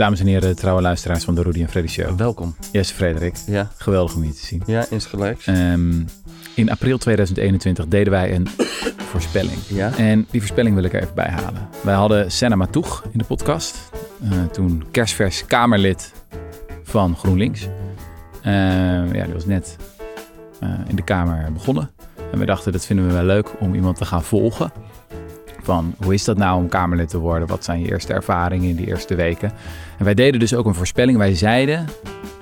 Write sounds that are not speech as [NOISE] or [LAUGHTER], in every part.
Dames en heren, trouwe luisteraars van de Rudy en Freddy Show. Welkom. Jesse Frederik, Ja, geweldig om je te zien. ja insgelijks. Ehm, in april 2021 deden wij een [COUGHS] voorspelling. ja, En die voorspelling wil ik er even bij halen. Wij hadden Senna Matoeg in de podcast. Eh, toen kerstvers Kamerlid van GroenLinks. Eh, ja, die was net eh, in de Kamer begonnen. En we dachten, dat vinden we wel leuk om iemand te gaan volgen. Van, hoe is dat nou om Kamerlid te worden? Wat zijn je eerste ervaringen in die eerste weken? En wij deden dus ook een voorspelling. Wij zeiden,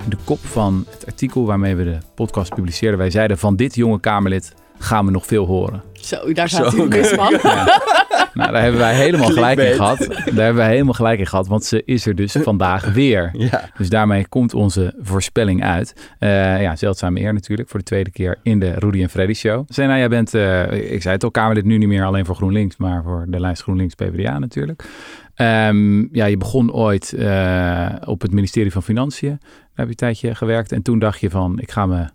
in de kop van het artikel waarmee we de podcast publiceerden... wij zeiden, van dit jonge Kamerlid gaan we nog veel horen. Zo, daar staat Zo. hij mis, man. [LAUGHS] Nou, daar hebben wij helemaal gelijk in gehad. Daar hebben wij helemaal gelijk in gehad, want ze is er dus vandaag weer. [LAUGHS] ja. Dus daarmee komt onze voorspelling uit. Eh ja, zeldzame eer natuurlijk voor de tweede keer in de Rudy en Freddy Show. Sena, jij bent, eh, ik zei het al, Kamerlid nu niet meer alleen voor GroenLinks, maar voor de lijst GroenLinks PvdA natuurlijk. Ehm, ja, je begon ooit eh, op het ministerie van Financiën. Daar heb je een tijdje gewerkt. En toen dacht je van, ik ga me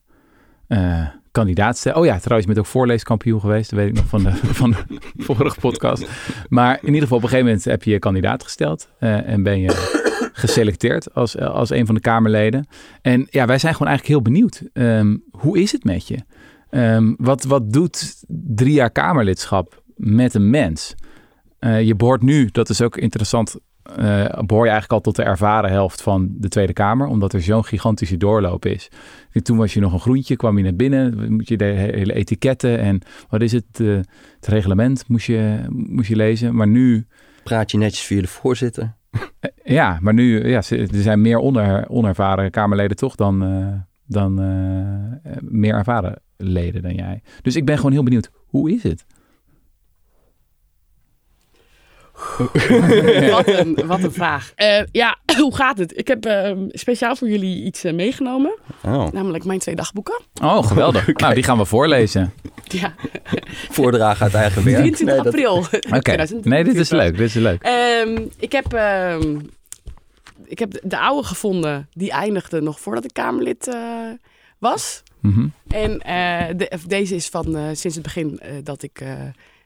eh, kandidaat stellen. Oh ja, trouwens, je bent ook voorleeskampioen geweest. Dat weet ik nog van de, [LAUGHS] van vorige podcast. Maar in ieder geval, op een gegeven moment heb je je kandidaat gesteld. eh, en ben je geselecteerd als, als een van de Kamerleden. En ja, wij zijn gewoon eigenlijk heel benieuwd. Ehm, hoe is het met je? Ehm, wat, wat doet drie jaar Kamerlidschap met een mens? Eh, je behoort nu, dat is ook interessant, eh behoor je eigenlijk al tot de ervaren helft van de Tweede Kamer, omdat er zo'n gigantische doorloop is. En toen was je nog een groentje, kwam je net binnen, moet je de hele etiketten en wat is het, eh, het reglement moest je, moest je lezen. Maar nu, Praat je netjes via de voorzitter. eh, ja, maar nu, ja, er zijn meer oner, onervaren Kamerleden toch dan, eh, dan eh, eh, meer ervaren leden dan jij. Dus ik ben gewoon heel benieuwd, hoe is het? [LAUGHS] wat, een, wat een vraag. Eh, ja, [CLEARS THROAT] hoe gaat het? Ik heb eh, speciaal voor jullie iets eh, meegenomen. Oh, Namelijk mijn twee dagboeken. Oh, geweldig. [LAUGHS] Nou, die gaan we voorlezen. Ja, voordragen uit eigen werk. 23 Nee, dat- april. Oké, [LAUGHS] nee, dit is leuk, dit is leuk. Ehm, ik, heb, ehm, ik heb de, de oude gevonden. Die eindigde nog voordat ik Kamerlid eh, was. Mhm. En eh, de, deze is van eh, sinds het begin eh, dat ik eh,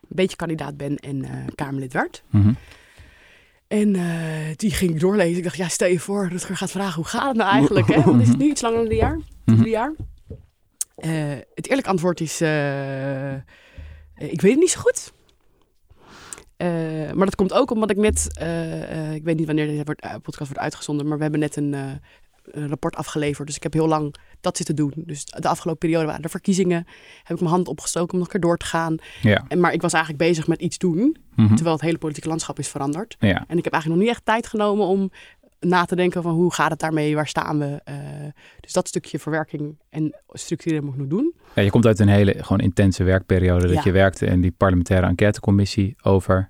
beetje kandidaat ben en eh, Kamerlid werd. Mhm. En eh, die ging ik doorlezen. Ik dacht, ja, stel je voor dat ik gaat vragen, hoe gaat het nou eigenlijk? Hè? Want is het nu iets langer dan een jaar? Mhm. Drie jaar? Eh, het eerlijke antwoord is, ik weet het niet zo goed. Maar dat komt ook omdat ik net, ik weet niet wanneer deze podcast wordt uitgezonden, maar we hebben net een, een rapport afgeleverd. Dus ik heb heel lang dat zitten doen. Dus de afgelopen periode waren er verkiezingen. Heb ik mijn hand opgestoken om nog een keer door te gaan. Ja. En, maar ik was eigenlijk bezig met iets doen, Mhm. terwijl het hele politieke landschap is veranderd. Ja. En ik heb eigenlijk nog niet echt tijd genomen om na te denken van hoe gaat het daarmee, waar staan we. Eh, dus dat stukje verwerking en structureren moet ik nog doen. ja, je komt uit een hele gewoon intense werkperiode dat Ja. je werkte in die parlementaire enquêtecommissie over.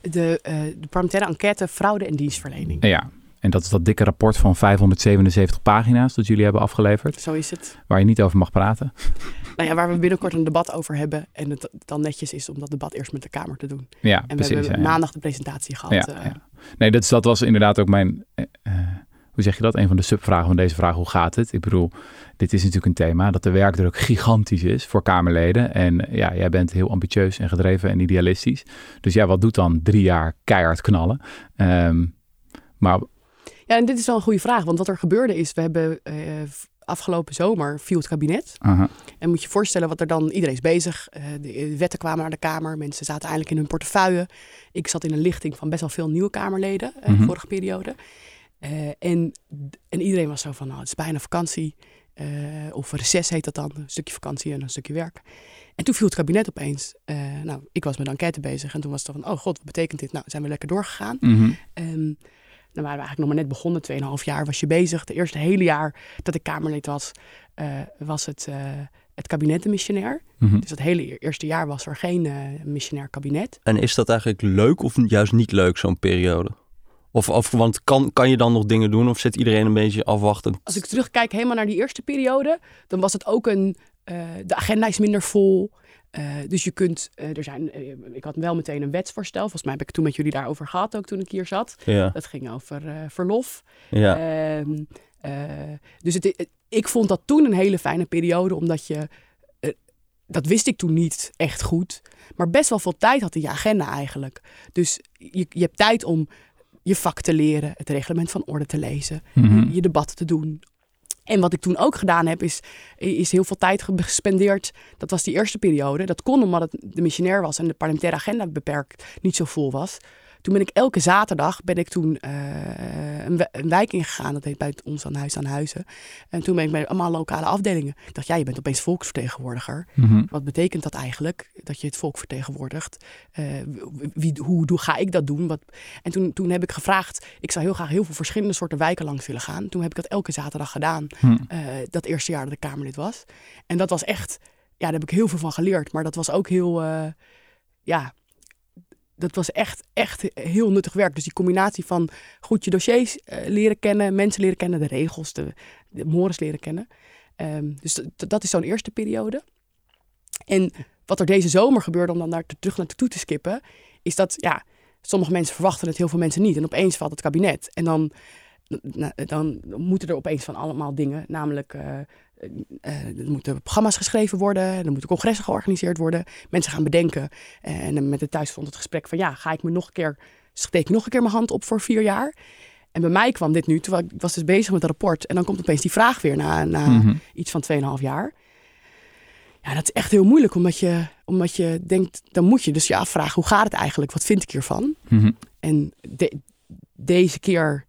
De, eh, de parlementaire enquête fraude en dienstverlening. Ja, en dat is dat dikke rapport van 577 pagina's dat jullie hebben afgeleverd, Zo is het. waar je niet over mag praten. [LAUGHS] Nou ja, waar we binnenkort een debat over hebben. En het dan netjes is om dat debat eerst met de Kamer te doen. Ja, En precies. we hebben ja, maandag de presentatie gehad. Ja, eh. ja. Nee, dat, is- dat was inderdaad ook mijn. eh, eh, hoe zeg je dat? Een van de subvragen van deze vraag: hoe gaat het? Ik bedoel, dit is natuurlijk een thema dat de werkdruk gigantisch is voor Kamerleden. En ja, jij bent heel ambitieus en gedreven en idealistisch. Dus ja, wat doet dan drie jaar keihard knallen? Ehm, maar Ja, en dit is wel een goede vraag. Want wat er gebeurde is, we hebben eh, afgelopen zomer viel het kabinet. aha, En moet je je voorstellen wat er dan... Iedereen is bezig. eh, de wetten kwamen naar de Kamer. Mensen zaten eindelijk in hun portefeuille. Ik zat in een lichting van best wel veel nieuwe Kamerleden. eh, Mhm. vorige periode. Eh, en, en iedereen was zo van, nou, het is bijna vakantie. eh, of reces heet dat dan. Een stukje vakantie en een stukje werk. En toen viel het kabinet opeens. Eh, nou, ik was met enquête bezig. En toen was het van, oh god, wat betekent dit? Nou, zijn we lekker doorgegaan. mhm, Ehm dan waren we eigenlijk nog maar net begonnen. Tweeënhalf jaar was je bezig. Het eerste hele jaar dat ik Kamerlid was, eh, was het, eh, het kabinet de missionair. mhm. Dus dat hele e- eerste jaar was er geen eh, missionair kabinet. En is dat eigenlijk leuk of juist niet leuk, zo'n periode? Of, of want kan, kan je dan nog dingen doen of zit iedereen een beetje afwachtend? Als ik terugkijk helemaal naar die eerste periode, dan was het ook een... de agenda is minder vol. Eh, dus je kunt, eh, er zijn, eh, ik had wel meteen een wetsvoorstel. Volgens mij heb ik het toen met jullie daarover gehad, ook toen ik hier zat. Ja, Dat ging over verlof. ja. Ehm, eh, dus het, ik vond dat toen een hele fijne periode, omdat je, dat wist ik toen niet echt goed, maar best wel veel tijd had in je agenda eigenlijk. Dus je, je hebt tijd om je vak te leren, het reglement van orde te lezen, Mhm. je debatten te doen. En wat ik toen ook gedaan heb, is, is heel veel tijd ge- gespendeerd. Dat was die eerste periode. Dat kon omdat het de missionair was en de parlementaire agenda beperkt niet zo vol was. Toen ben ik elke zaterdag ben ik toen eh, een, een wijk ingegaan. Dat heet bij ons aan huis aan huizen. En toen ben ik bij allemaal lokale afdelingen. Ik dacht, ja, je bent opeens volksvertegenwoordiger. Mhm. Wat betekent dat eigenlijk? Dat je het volk vertegenwoordigt. Eh, wie, hoe, hoe ga ik dat doen? Wat, en toen, toen heb ik gevraagd, ik zou heel graag heel veel verschillende soorten wijken langs willen gaan. Toen heb ik dat elke zaterdag gedaan. Hm. eh, dat eerste jaar dat ik Kamerlid was. En dat was echt, ja, daar heb ik heel veel van geleerd. Maar dat was ook heel, ja, dat was echt, echt heel nuttig werk. Dus die combinatie van goed je dossiers eh, leren kennen, mensen leren kennen, de regels, de, de mores leren kennen. Ehm, dus dat is zo'n eerste periode. En wat er deze zomer gebeurde, om dan daar te- terug naar toe te skippen, is dat ja, sommige mensen verwachten het, heel veel mensen niet. En opeens valt het kabinet. En dan, dan moeten er opeens van allemaal dingen, namelijk eh, eh, er moeten programma's geschreven worden, er moeten congressen georganiseerd worden. Mensen gaan bedenken. En met de thuisfront het gesprek van ja, ga ik me nog een keer, steek ik nog een keer mijn hand op voor vier jaar? En bij mij kwam dit nu, terwijl ik was dus bezig met het rapport. En dan komt opeens die vraag weer na, na Mhm. iets van 2,5 jaar. Ja, dat is echt heel moeilijk, omdat je, omdat je denkt, dan moet je dus je afvragen, hoe gaat het eigenlijk? Wat vind ik hiervan? Mhm. En de- deze keer,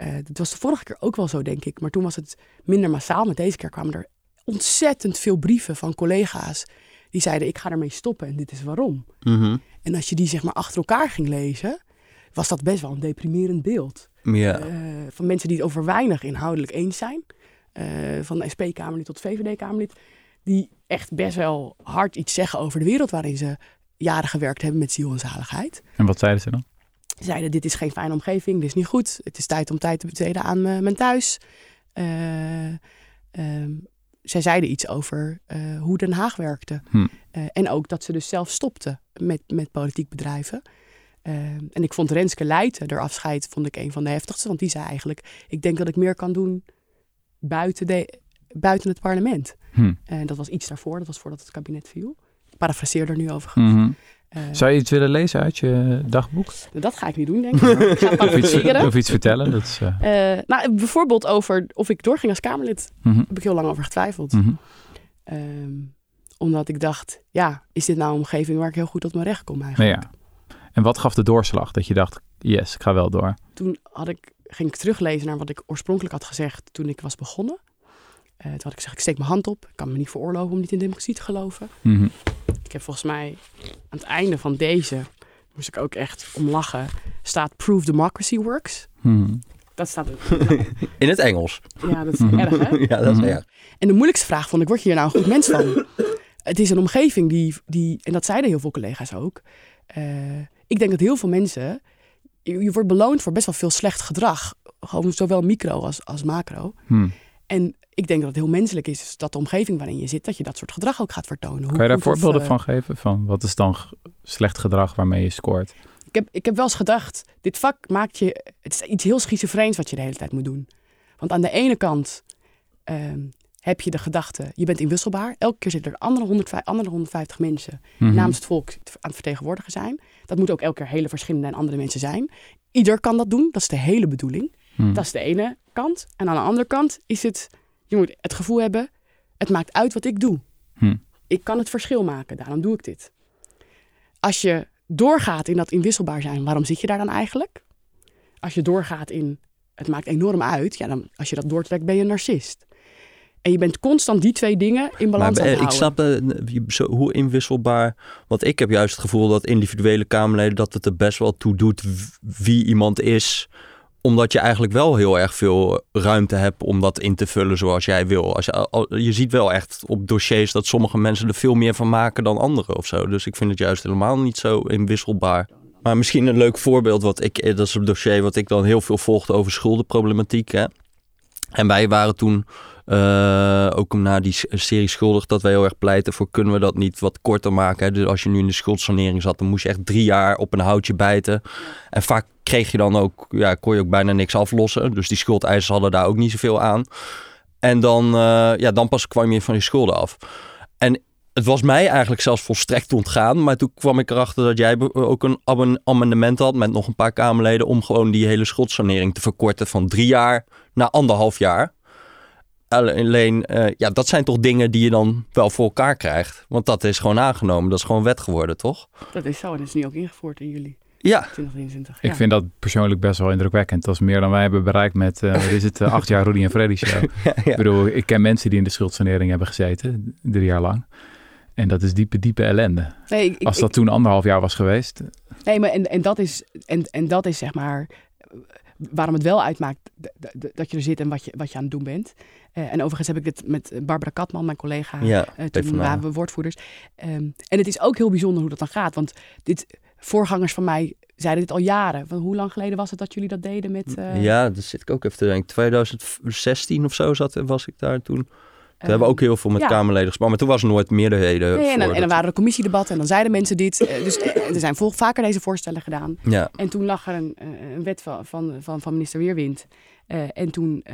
eh dat was de vorige keer ook wel zo, denk ik. Maar toen was het minder massaal. Maar deze keer kwamen er ontzettend veel brieven van collega's. Die zeiden, ik ga ermee stoppen en dit is waarom. Mhm. En als je die zeg maar achter elkaar ging lezen, was dat best wel een deprimerend beeld. Ja. Eh, van mensen die het over weinig inhoudelijk eens zijn. Eh, van de SP-Kamerlid tot VVD-Kamerlid. Die echt best wel hard iets zeggen over de wereld waarin ze jaren gewerkt hebben met ziel en zaligheid. En wat zeiden ze dan? Zeiden, dit is geen fijne omgeving, dit is niet goed. Het is tijd om tijd te besteden aan eh, mijn thuis. Ehm, zij zeiden iets over eh, hoe Den Haag werkte. Hm. En ook dat ze dus zelf stopte met, met politiek bedrijven. En ik vond Renske Leijten, haar afscheid, vond ik een van de heftigste. Want die zei eigenlijk, ik denk dat ik meer kan doen buiten, de, buiten het parlement. Hm. En dat was iets daarvoor, dat was voordat het kabinet viel. Parafraseer er nu overigens. Mhm. Eh, Zou je iets willen lezen uit je dagboek? dat ga ik niet doen, denk ik. ik ga Of iets, of iets vertellen? Dat is, eh, Eh, nou, bijvoorbeeld over of ik doorging als Kamerlid. mhm. heb ik heel lang over getwijfeld. Mhm. Ehm, omdat ik dacht, ja, is dit nou een omgeving waar ik heel goed tot mijn recht kom Nou eigenlijk? ja. En wat gaf de doorslag dat je dacht, yes, ik ga wel door? Toen had ik, ging ik teruglezen naar wat ik oorspronkelijk had gezegd toen ik was begonnen. Eh, toen had ik gezegd, ik steek mijn hand op. Ik kan me niet veroorloven om niet in democratie te geloven. Mhm. Ik heb volgens mij aan het einde van deze, moest ik ook echt om lachen, staat Prove Democracy Works. Mhm. Dat staat In het Engels. Ja, dat is Mhm. erg hè? Ja, dat is erg. En de moeilijkste vraag vond ik, word je hier nou een goed mens van? Het is een omgeving die, die en dat zeiden heel veel collega's ook. eh, ik denk dat heel veel mensen, je, je wordt beloond voor best wel veel slecht gedrag. Gewoon zowel micro als, als macro. Hm. En ik denk dat het heel menselijk is dat de omgeving waarin je zit, dat je dat soort gedrag ook gaat vertonen. Hoe Kan je daar of, voorbeelden eh, van geven? Van wat is dan slecht gedrag waarmee je scoort? Ik heb, ik heb wel eens gedacht, dit vak maakt je... Het is iets heel schizofreens wat je de hele tijd moet doen. Want aan de ene kant ehm, heb je de gedachte, je bent inwisselbaar. Elke keer zitten er andere 150, andere 150 mensen Mhm. namens het volk aan het vertegenwoordigen zijn. Dat moet ook elke keer hele verschillende en andere mensen zijn. Ieder kan dat doen, dat is de hele bedoeling. Hm. Dat is de ene kant. En aan de andere kant is het, je moet het gevoel hebben, het maakt uit wat ik doe. Hm. Ik kan het verschil maken, daarom doe ik dit. Als je doorgaat in dat inwisselbaar zijn, waarom zit je daar dan eigenlijk? Als je doorgaat in, het maakt enorm uit, ja, dan, als je dat doortrekt, ben je een narcist. En je bent constant die twee dingen in balans Maar aan het ik snap eh, zo, hoe inwisselbaar. Want ik heb juist het gevoel dat individuele Kamerleden dat het er best wel toe doet wie iemand is. Omdat je eigenlijk wel heel erg veel ruimte hebt om dat in te vullen zoals jij wil. Als je, je ziet wel echt op dossiers dat sommige mensen er veel meer van maken dan anderen of zo. Dus ik vind het juist helemaal niet zo inwisselbaar. Maar misschien een leuk voorbeeld, wat ik, eh, dat is een dossier wat ik dan heel veel volgde over schuldenproblematiek. Hè? En wij waren toen eh, ook na die serie Schuldig dat wij heel erg pleiten voor kunnen we dat niet wat korter maken. Hè? Dus als je nu in de schuldsanering zat, dan moest je echt drie jaar op een houtje bijten. En vaak kreeg je dan ook, ja, kon je ook bijna niks aflossen. Dus die schuldeisers hadden daar ook niet zoveel aan. En dan, eh, ja, dan pas kwam je van je schulden af. En het was mij eigenlijk zelfs volstrekt ontgaan. Maar toen kwam ik erachter dat jij ook een amendement had met nog een paar Kamerleden om gewoon die hele schuldsanering te verkorten van drie jaar naar anderhalf jaar. Alleen, eh, ja, dat zijn toch dingen die je dan wel voor elkaar krijgt. Want dat is gewoon aangenomen. Dat is gewoon wet geworden, toch? Dat is zo en dat is nu ook ingevoerd in juli Ja, 2023. Ik ja. vind dat persoonlijk best wel indrukwekkend. Dat is meer dan wij hebben bereikt met, eh, wat is het, eh, acht jaar Rudy en Freddy show. [LAUGHS] ja, Ik bedoel, ik ken mensen die in de schuldsanering hebben gezeten, drie jaar lang. En dat is diepe, diepe ellende. Nee, ik- Als dat toen anderhalf jaar was geweest. Nee, maar en, en, dat is, en, en dat is zeg maar waarom het wel uitmaakt dat je er zit en wat je, wat je aan het doen bent. Eh, en overigens heb ik dit met Barbara Katman, mijn collega, ja. eh, toen waren we woordvoerders. Ehm, en het is ook heel bijzonder hoe dat dan gaat. Want dit, voorgangers van mij zeiden dit al jaren. Van hoe lang geleden was het dat jullie dat deden met... eh, Ja, daar zit ik ook even te denken. 2016 of zo zat, was ik daar toen. Toen hebben we ook heel veel met ja. Kamerleden gesproken. Maar toen was er nooit meerderheden Nee, en, dan, en waren er commissiedebatten en dan zeiden mensen dit. Eh, dus eh, er zijn vol, vaker deze voorstellen gedaan. Ja, En toen lag er een, eh, een wet van, van, van, van minister Weerwind. En toen,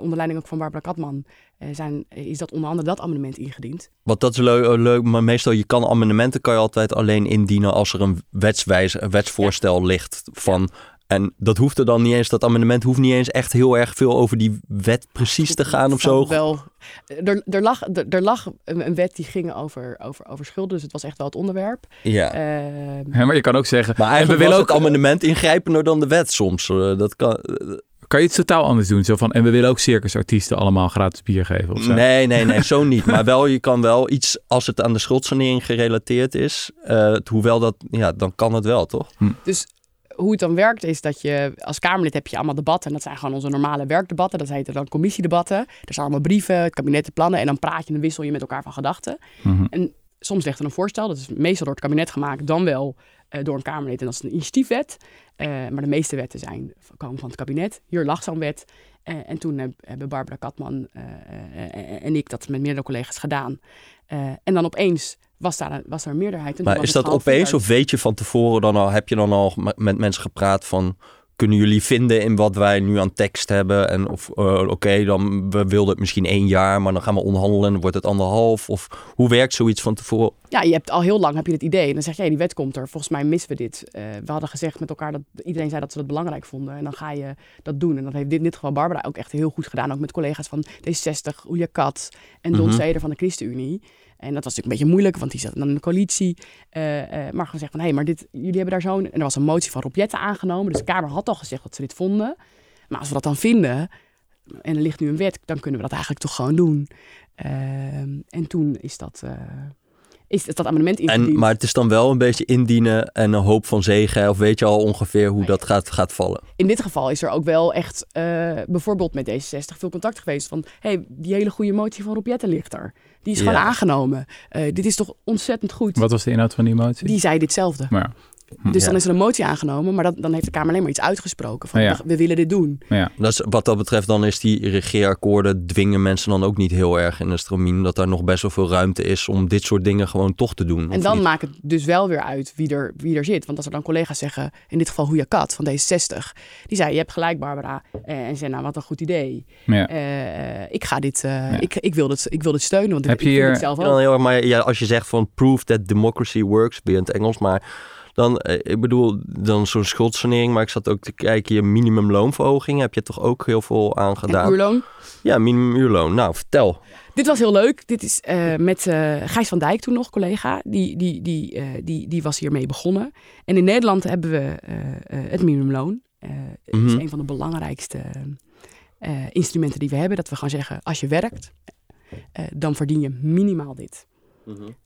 onder leiding ook van Barbara Katman, zijn, is dat onder andere dat amendement ingediend. want dat is leu- leuk. Maar meestal, je kan amendementen kan je altijd alleen indienen als er een wetswijze, een wetsvoorstel ligt van... En dat hoeft er dan niet eens, dat amendement hoeft niet eens echt heel erg veel over die wet precies te gaan of zo. Wel, eh, er, er, lag, er, er lag een, wet die ging over, over, over schulden, dus het was echt wel het onderwerp. Ja. Ehm, Ja, maar je kan ook zeggen, Maar eigenlijk we willen het ook, amendement ingrijpender dan de wet soms. Eh, Dat kan, kan je het totaal anders doen? Zo van, en we willen ook circusartiesten allemaal gratis bier geven of zo. Nee, nee, nee, [LAUGHS] zo niet. Maar wel, je kan wel iets, als het aan de schuldsanering gerelateerd is, eh, hoewel dat, ja, dan kan het wel, toch? Dus hoe het dan werkt is dat je als Kamerlid heb je allemaal debatten. En dat zijn gewoon onze normale werkdebatten. Dat heten dan commissiedebatten. Er zijn allemaal brieven, het kabinet, de plannen. En dan praat je en wissel je met elkaar van gedachten. Mhm. En soms ligt er een voorstel. Dat is meestal door het kabinet gemaakt. Dan wel eh, door een Kamerlid. En dat is een initiatiefwet. Eh, maar de meeste wetten zijn, komen van het kabinet. Hier lag zo'n wet. Eh, en toen heb- hebben Barbara Katman en ik dat met meerdere collega's gedaan. En dan opeens was daar, was er een meerderheid. En Maar is dat opeens of weet je van tevoren dan al, heb je dan al met mensen gepraat van, kunnen jullie vinden in wat wij nu aan tekst hebben? En of, eh, oké, dan we wilden het misschien één jaar, maar dan gaan we onderhandelen en dan wordt het anderhalf. Of hoe werkt zoiets van tevoren? Ja, je hebt al heel lang heb je het idee. En dan zeg jij, die wet komt er. Volgens mij missen we dit. Eh, we hadden gezegd met elkaar dat iedereen zei dat ze dat belangrijk vonden. En dan ga je dat doen. En dat heeft dit in dit geval Barbara ook echt heel goed gedaan. Ook met collega's van D60, Ulia Kat en Don. Steder van de ChristenUnie. En dat was natuurlijk een beetje moeilijk, want die zat dan in de coalitie. Eh, eh, maar gezegd van, hé, maar dit, jullie hebben daar zo'n... En er was een motie van Rob Jetten aangenomen. Dus de Kamer had al gezegd dat ze dit vonden. Maar als we dat dan vinden, en er ligt nu een wet, dan kunnen we dat eigenlijk toch gewoon doen. Ehm, en toen is dat, eh, is dat amendement ingediend. En, maar het is dan wel een beetje indienen en een hoop van zegen. Of weet je al ongeveer hoe dat gaat, gaat vallen? in dit geval is er ook wel echt, bijvoorbeeld met D66, veel contact geweest van, hey, die hele goede motie van Rob Jetten ligt er. Die is Ja. gewoon aangenomen. Eh, dit is toch ontzettend goed. Wat was de inhoud van die motie? Die zei ditzelfde. Maar Dus Ja. dan is er een motie aangenomen, maar dat, dan heeft de Kamer alleen maar iets uitgesproken van, Ja. we, we willen dit doen. ja, Dat is, wat dat betreft dan is die regeerakkoorden dwingen mensen dan ook niet heel erg in de stramien. Dat daar nog best wel veel ruimte is om dit soort dingen gewoon toch te doen. En dan niet? maakt het dus wel weer uit wie er, wie er zit. Want als er dan collega's zeggen, in dit geval Hoeja Kat van D60, die zei, je hebt gelijk Barbara. Eh, en zei, nou wat een goed idee. ja. Eh, ik ga dit, eh, Ja. ik, ik, wil dit, ik wil dit steunen, want ik, Heb ik je hier- het zelf Ja, ook. maar ja, als je zegt van prove that democracy works, weer in het Engels, maar dan, eh, ik bedoel, dan zo'n schuldsanering, maar ik zat ook te kijken, je minimumloonverhoging heb je toch ook heel veel aan En gedaan? uurloon. Ja, minimumuurloon. Nou, vertel. Dit was heel leuk. Dit is eh, met eh, Gijs van Dijk toen nog, collega. Die, die, die, die, die was hiermee begonnen. En in Nederland hebben we het minimumloon. Het is Mhm. een van de belangrijkste instrumenten die we hebben. Dat we gaan zeggen, als je werkt, dan verdien je minimaal dit.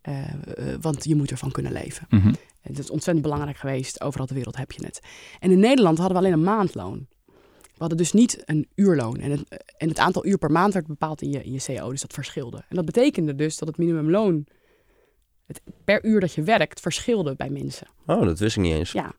Eh, eh, want je moet ervan kunnen leven. Mhm. En dat is ontzettend belangrijk geweest. Overal ter wereld heb je het. En in Nederland hadden we alleen een maandloon. We hadden dus niet een uurloon. En het, en het aantal uur per maand werd bepaald in je, in je CO. Dus dat verschilde. En dat betekende dus dat het minimumloon... Het per uur dat je werkt, verschilde bij mensen. Oh, dat wist ik niet eens. Ja.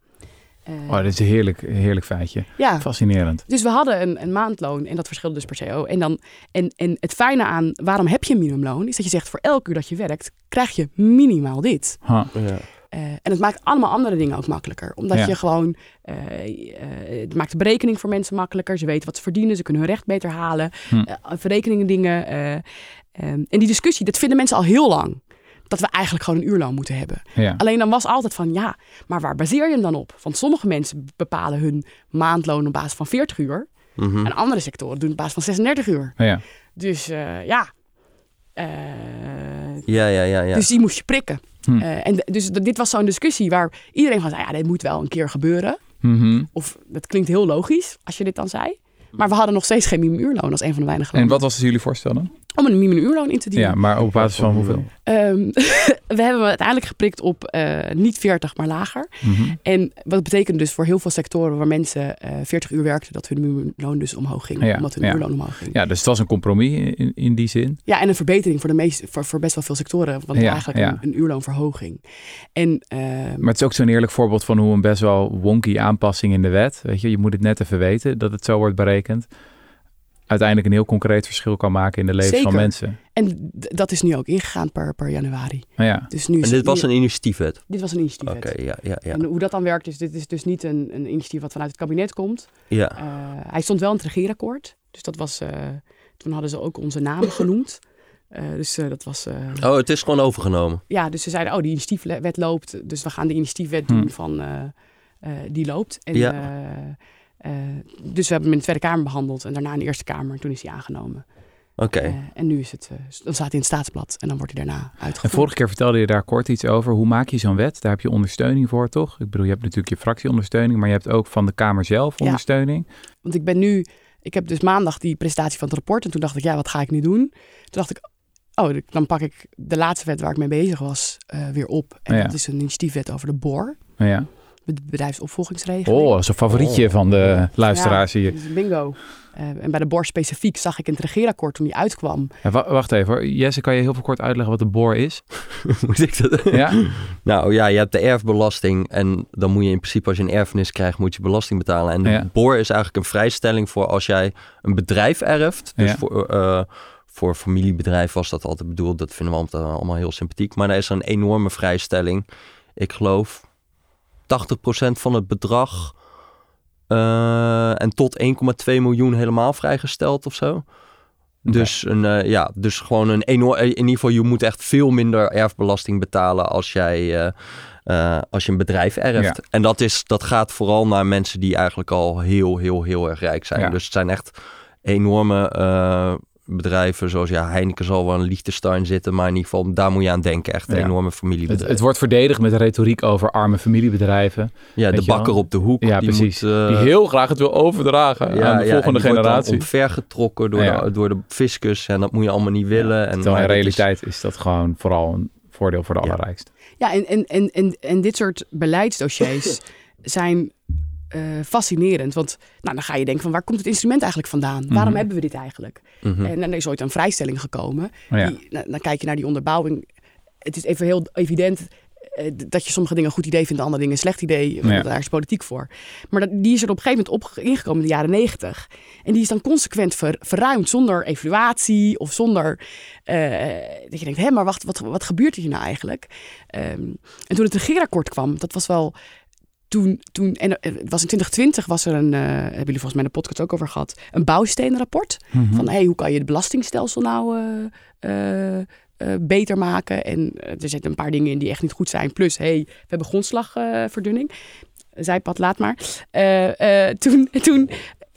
Eh, Oh, dit is een heerlijk, heerlijk feitje. ja. Fascinerend. Dus we hadden een, een maandloon en dat verschilde dus per CO. En, dan, en, en het fijne aan waarom heb je een minimumloon... is dat je zegt voor elk uur dat je werkt, krijg je minimaal dit. Ha. Ja. Eh, en het maakt allemaal andere dingen ook makkelijker. Omdat Ja. je gewoon, eh, eh, het maakt de berekening voor mensen makkelijker. Ze weten wat ze verdienen, ze kunnen hun recht beter halen. Hm. Verrekeningen dingen. eh, Ehm, en die discussie, dat vinden mensen al heel lang. Dat we eigenlijk gewoon een uurloon moeten hebben. Ja. Alleen dan was altijd van ja, maar waar baseer je hem dan op? Want sommige mensen bepalen hun maandloon op basis van 40 uur. Mhm. En andere sectoren doen het op basis van 36 uur. Ja. Dus eh, ja. Eh, Ja, ja, ja, ja. Dus die moest je prikken. Hm. Eh, en d- dus d- dit was zo'n discussie waar iedereen van zei, ja, dit moet wel een keer gebeuren. Mhm. Of dat klinkt heel logisch als je dit dan zei. Maar we hadden nog steeds geen minimumuurloon als een van de weinige En wat was dus jullie voorstel dan? Om een minimumuurloon in te dienen. Ja, maar op basis van hoeveel? Ehm, [LAUGHS] we hebben uiteindelijk geprikt op eh, niet 40, maar lager. Mhm. En wat betekent dus voor heel veel sectoren waar mensen eh 40 uur werkten, dat hun minimumloon dus omhoog ging. Ja, omdat hun ja. uurloon omhoog ging. Ja, dus het was een compromis in, in die zin. Ja, en een verbetering voor, de meest, voor, voor best wel veel sectoren. Want Ja, eigenlijk ja. Een, een uurloonverhoging. En, ehm, Maar het is ook zo'n eerlijk voorbeeld van hoe een best wel wonky aanpassing in de wet. Weet je, je moet het net even weten dat het zo wordt berekend. Uiteindelijk een heel concreet verschil kan maken in de levens van Zeker. mensen. en dat is nu ook ingegaan per, per januari. Maar ja, Dus nu is En dit het- was nu- een initiatiefwet. dit was een initiatief. Oké, ja, ja, ja. En hoe dat dan werkt is, dit is dus niet een, een initiatief wat vanuit het kabinet komt. ja. Eh, hij stond wel in het regeerakkoord. Dus dat was, eh, toen hadden ze ook onze namen genoemd. Eh, dus eh, dat was, eh, Oh, het is gewoon overgenomen. ja, dus ze zeiden, oh, die initiatiefwet loopt. Dus we gaan de initiatiefwet Hm. doen van, eh, eh, die loopt. En, Ja. Eh, dus we hebben hem in de Tweede Kamer behandeld en daarna in de Eerste Kamer. En toen is hij aangenomen. Oké. Eh, en nu is het, eh, dan staat hij in het staatsblad en dan wordt hij daarna en uitgevoerd. vorige keer vertelde je daar kort iets over. Hoe maak je zo'n wet? Daar heb je ondersteuning voor, toch? Ik bedoel, je hebt natuurlijk je fractieondersteuning, maar je hebt ook van de Kamer zelf Ja. ondersteuning. Want ik ben nu, ik heb dus maandag die presentatie van het rapport. En toen dacht ik, ja, wat ga ik nu doen? Toen dacht ik, oh, dan pak ik de laatste wet waar ik mee bezig was eh, weer op. En Ja. dat is een initiatiefwet over de BOR, Maar ja. De bedrijfsopvolgingsregeling. Oh, dat is een favorietje van de luisteraars hier. Bingo. Eh, en bij de BOR specifiek zag ik in het regeerakkoord toen die uitkwam. Ja, wacht even hoor. Jesse, kan je heel veel kort uitleggen wat de BOR is? [LAUGHS] Moet ik dat? Ja? [LAUGHS] Nou ja, je hebt de erfbelasting en dan moet je in principe als je een erfenis krijgt, moet je belasting betalen. En de Ja. BOR is eigenlijk een vrijstelling voor als jij een bedrijf erft. Dus Ja. voor, eh, voor familiebedrijf was dat altijd bedoeld. Dat vinden we altijd allemaal heel sympathiek. Maar daar is er een enorme vrijstelling. Ik geloof 80% van het bedrag eh, en tot 1,2 miljoen helemaal vrijgesteld of zo. Dus, een, eh, ja, dus gewoon een enorm. In ieder geval, je moet echt veel minder erfbelasting betalen als jij. eh, als je een bedrijf erft. Ja. En dat, is, dat gaat vooral naar mensen die eigenlijk al heel, heel, heel erg rijk zijn. Ja. Dus het zijn echt enorme bedrijven. Zoals ja, Heineken zal wel in Liechtenstein zitten. Maar in ieder geval, daar moet je aan denken. Echt Ja. enorme Het, familiebedrijven. het wordt verdedigd met retoriek over arme familiebedrijven. ja, de wel. bakker op de hoek. Ja, die precies. Moet, eh, die heel graag het wil overdragen aan de en volgende die wordt dan generatie. omvergetrokken door, Ja. de, door de fiscus. En dat moet je allemaal niet willen. en, Terwijl in dat is- realiteit is... dat gewoon vooral een voordeel voor de Ja. allerrijkste. Ja, en, en, en, en, en dit soort beleidsdossiers [LAUGHS] zijn eh, fascinerend. Want nou, dan ga je denken van waar komt het instrument eigenlijk vandaan? Waarom Mhm. hebben we dit eigenlijk? Mhm. En dan is ooit een vrijstelling gekomen. Ja. Die, nou, dan kijk je naar die onderbouwing. Het is even heel evident eh, dat je sommige dingen een goed idee vindt, andere dingen een slecht idee. Want Ja. Daar is politiek voor. Maar dat, die is er op een gegeven moment op ingekomen in de jaren negentig. En die is dan consequent ver, verruimd zonder evaluatie of zonder eh, dat je denkt, hé, maar wacht, wat, wat gebeurt hier nou eigenlijk? Ehm, en toen het regeerakkoord kwam, dat was wel toen, toen en eh, het was in 2020 was er een, eh, hebben jullie volgens mij in de podcast ook over gehad, een bouwstenenrapport. Mhm. Van hey, hoe kan je het belastingstelsel nou eh, beter maken? En er zitten een paar dingen in die echt niet goed zijn. Plus, hey, we hebben grondslagverdunning. Zijpad, laat maar. Toen, [LAUGHS] toen,